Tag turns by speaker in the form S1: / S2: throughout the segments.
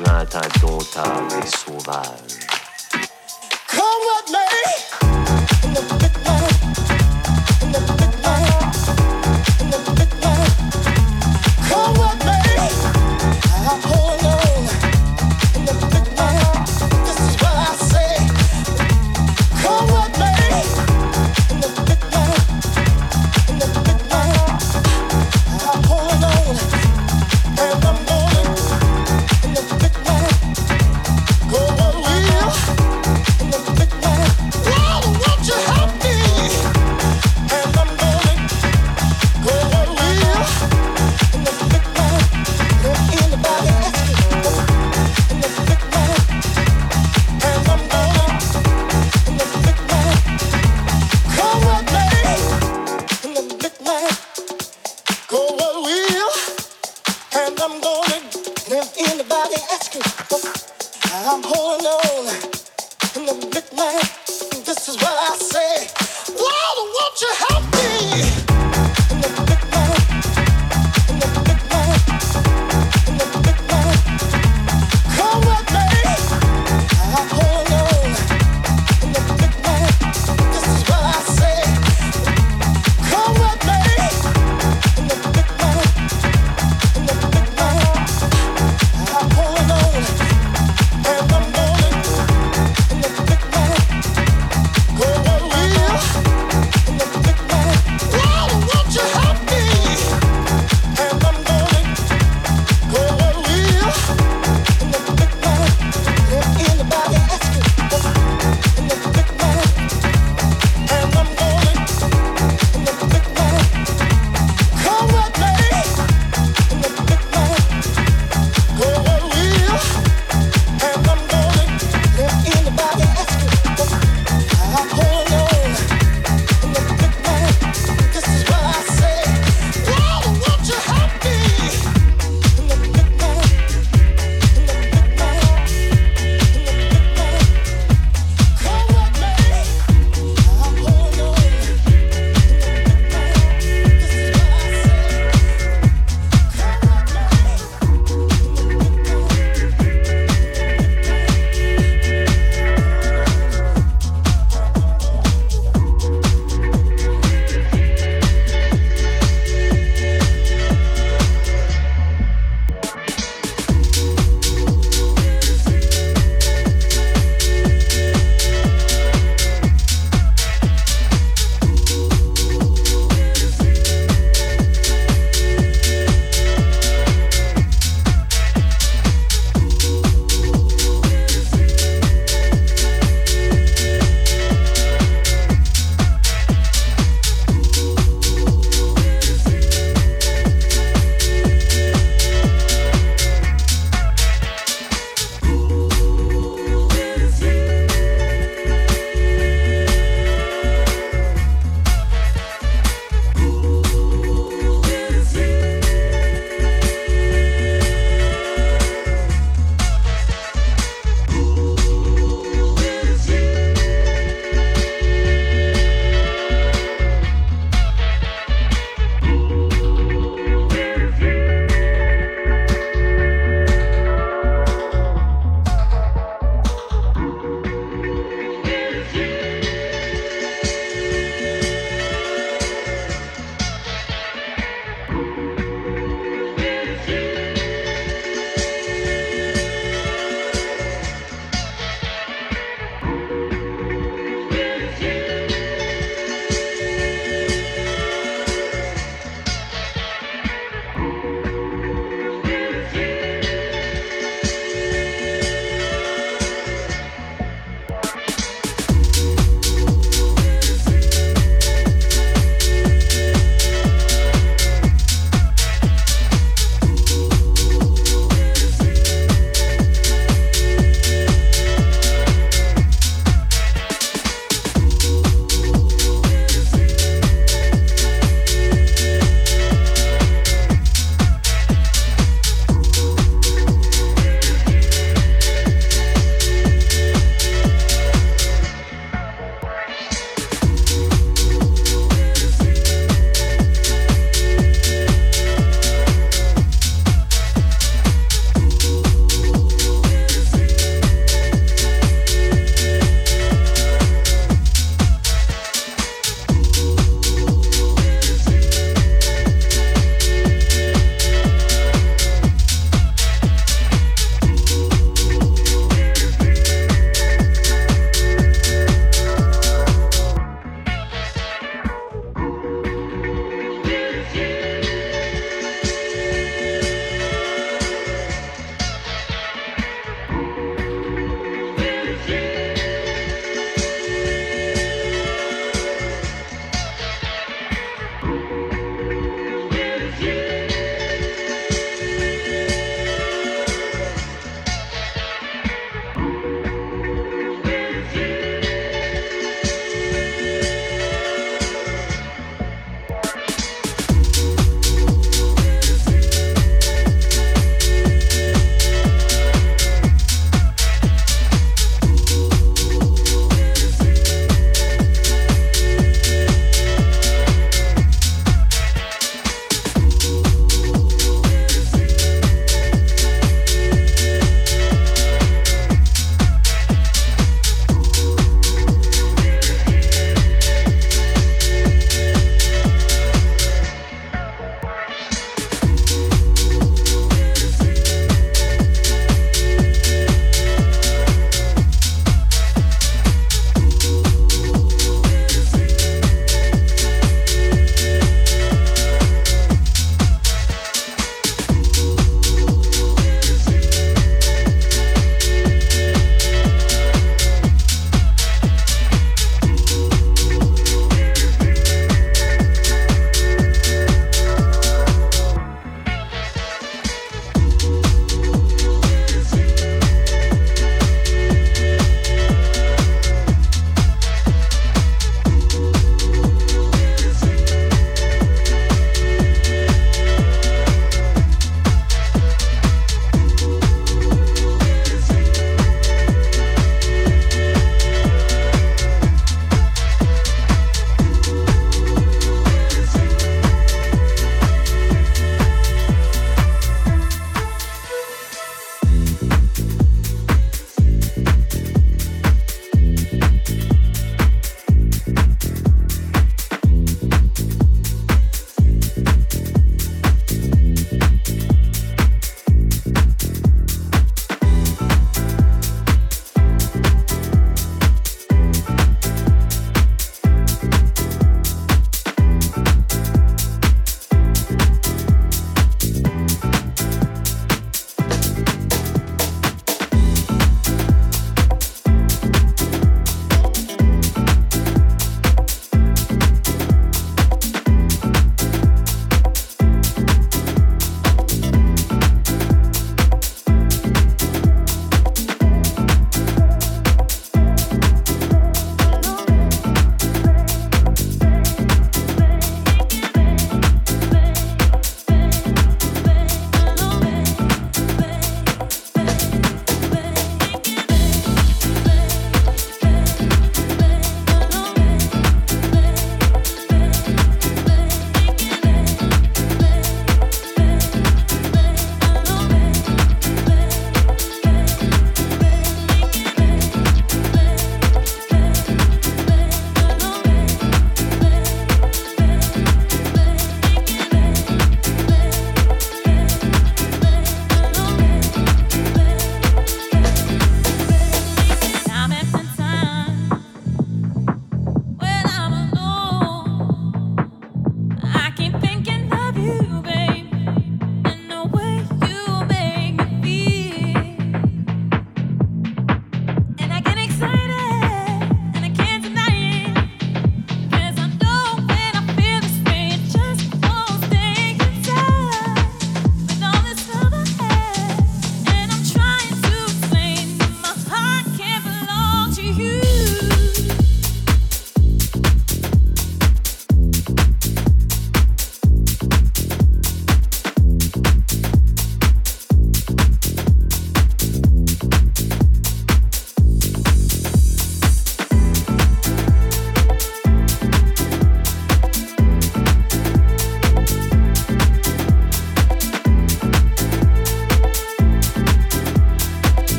S1: cette plainte indomptable et sauvage.
S2: This is what I say. Lord, won't you help me?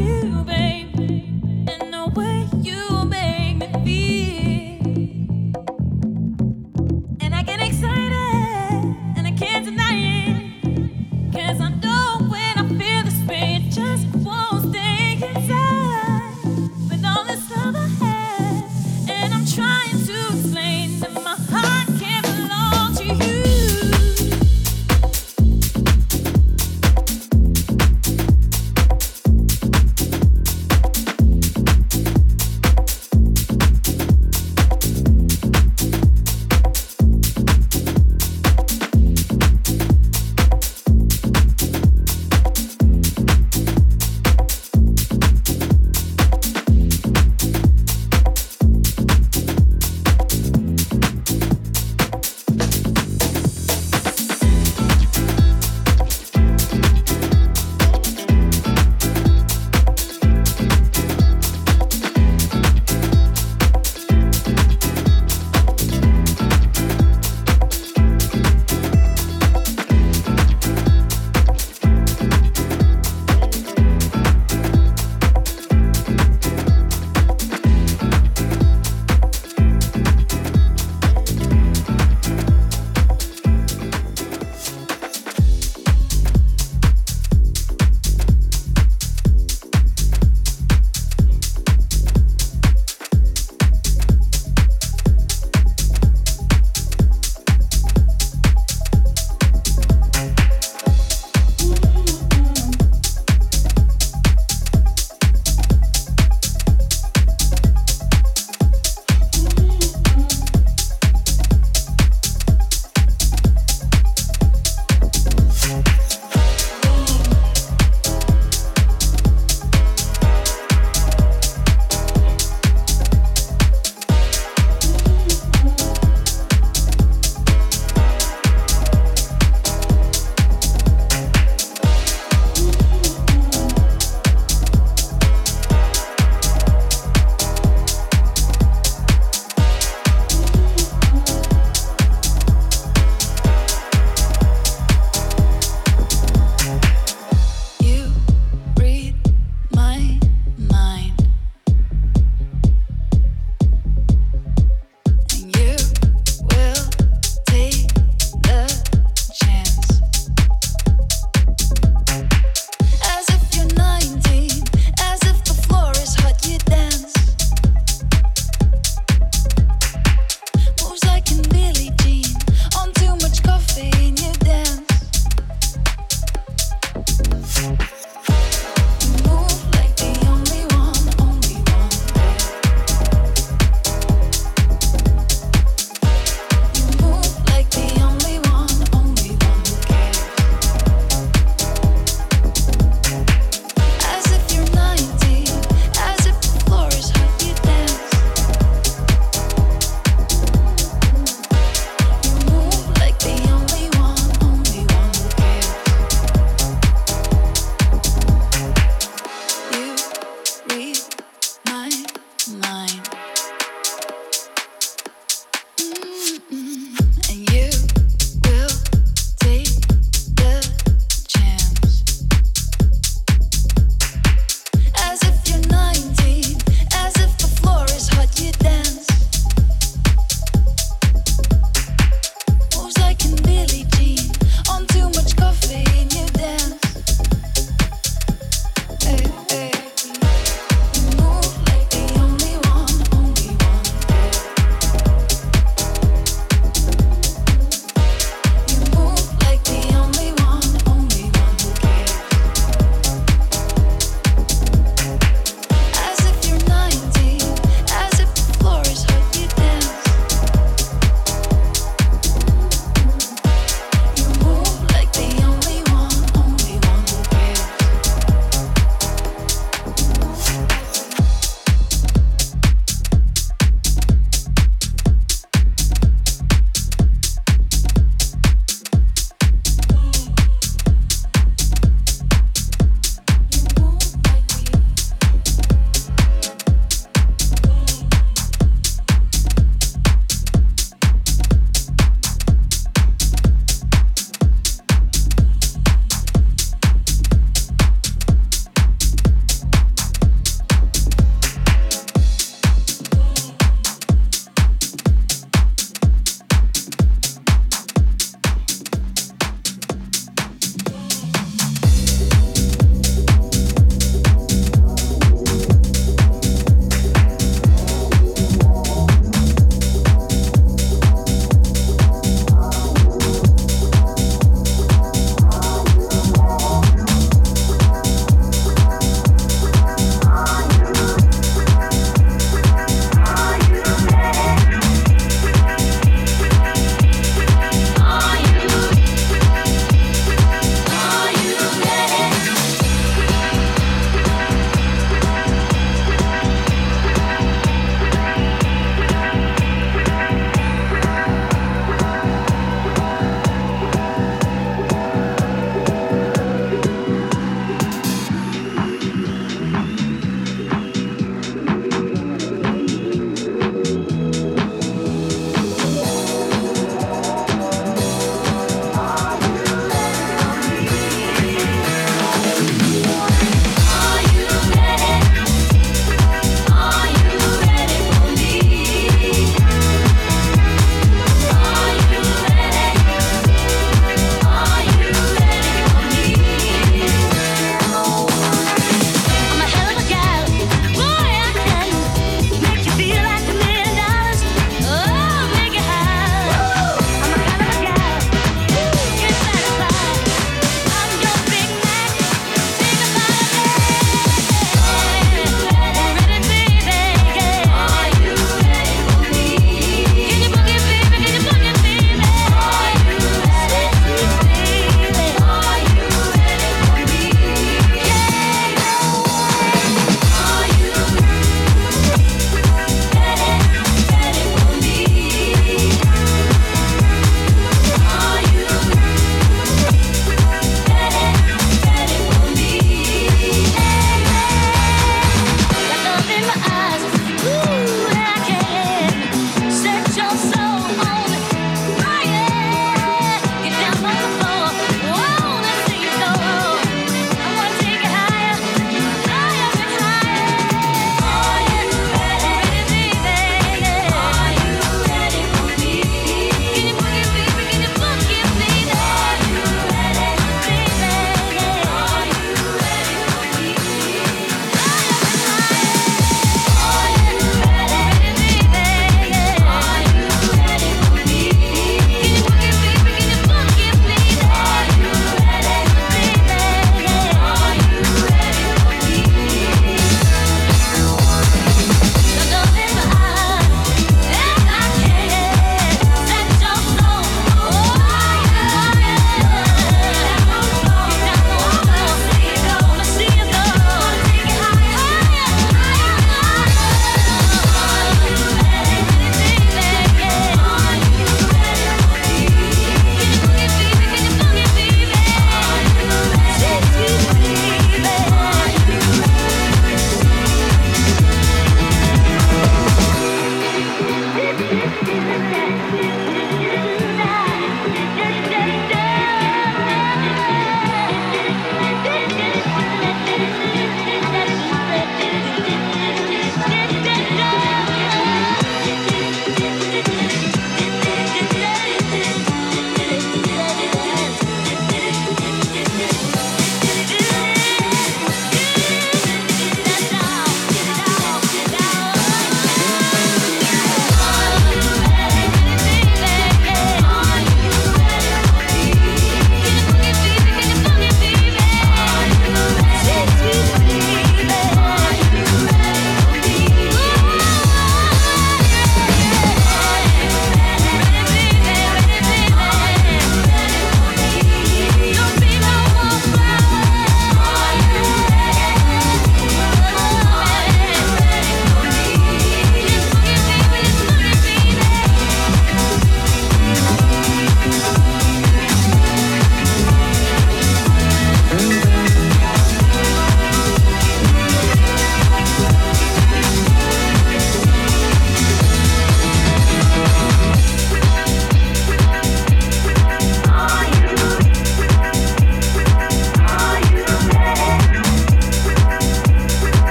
S2: you, baby.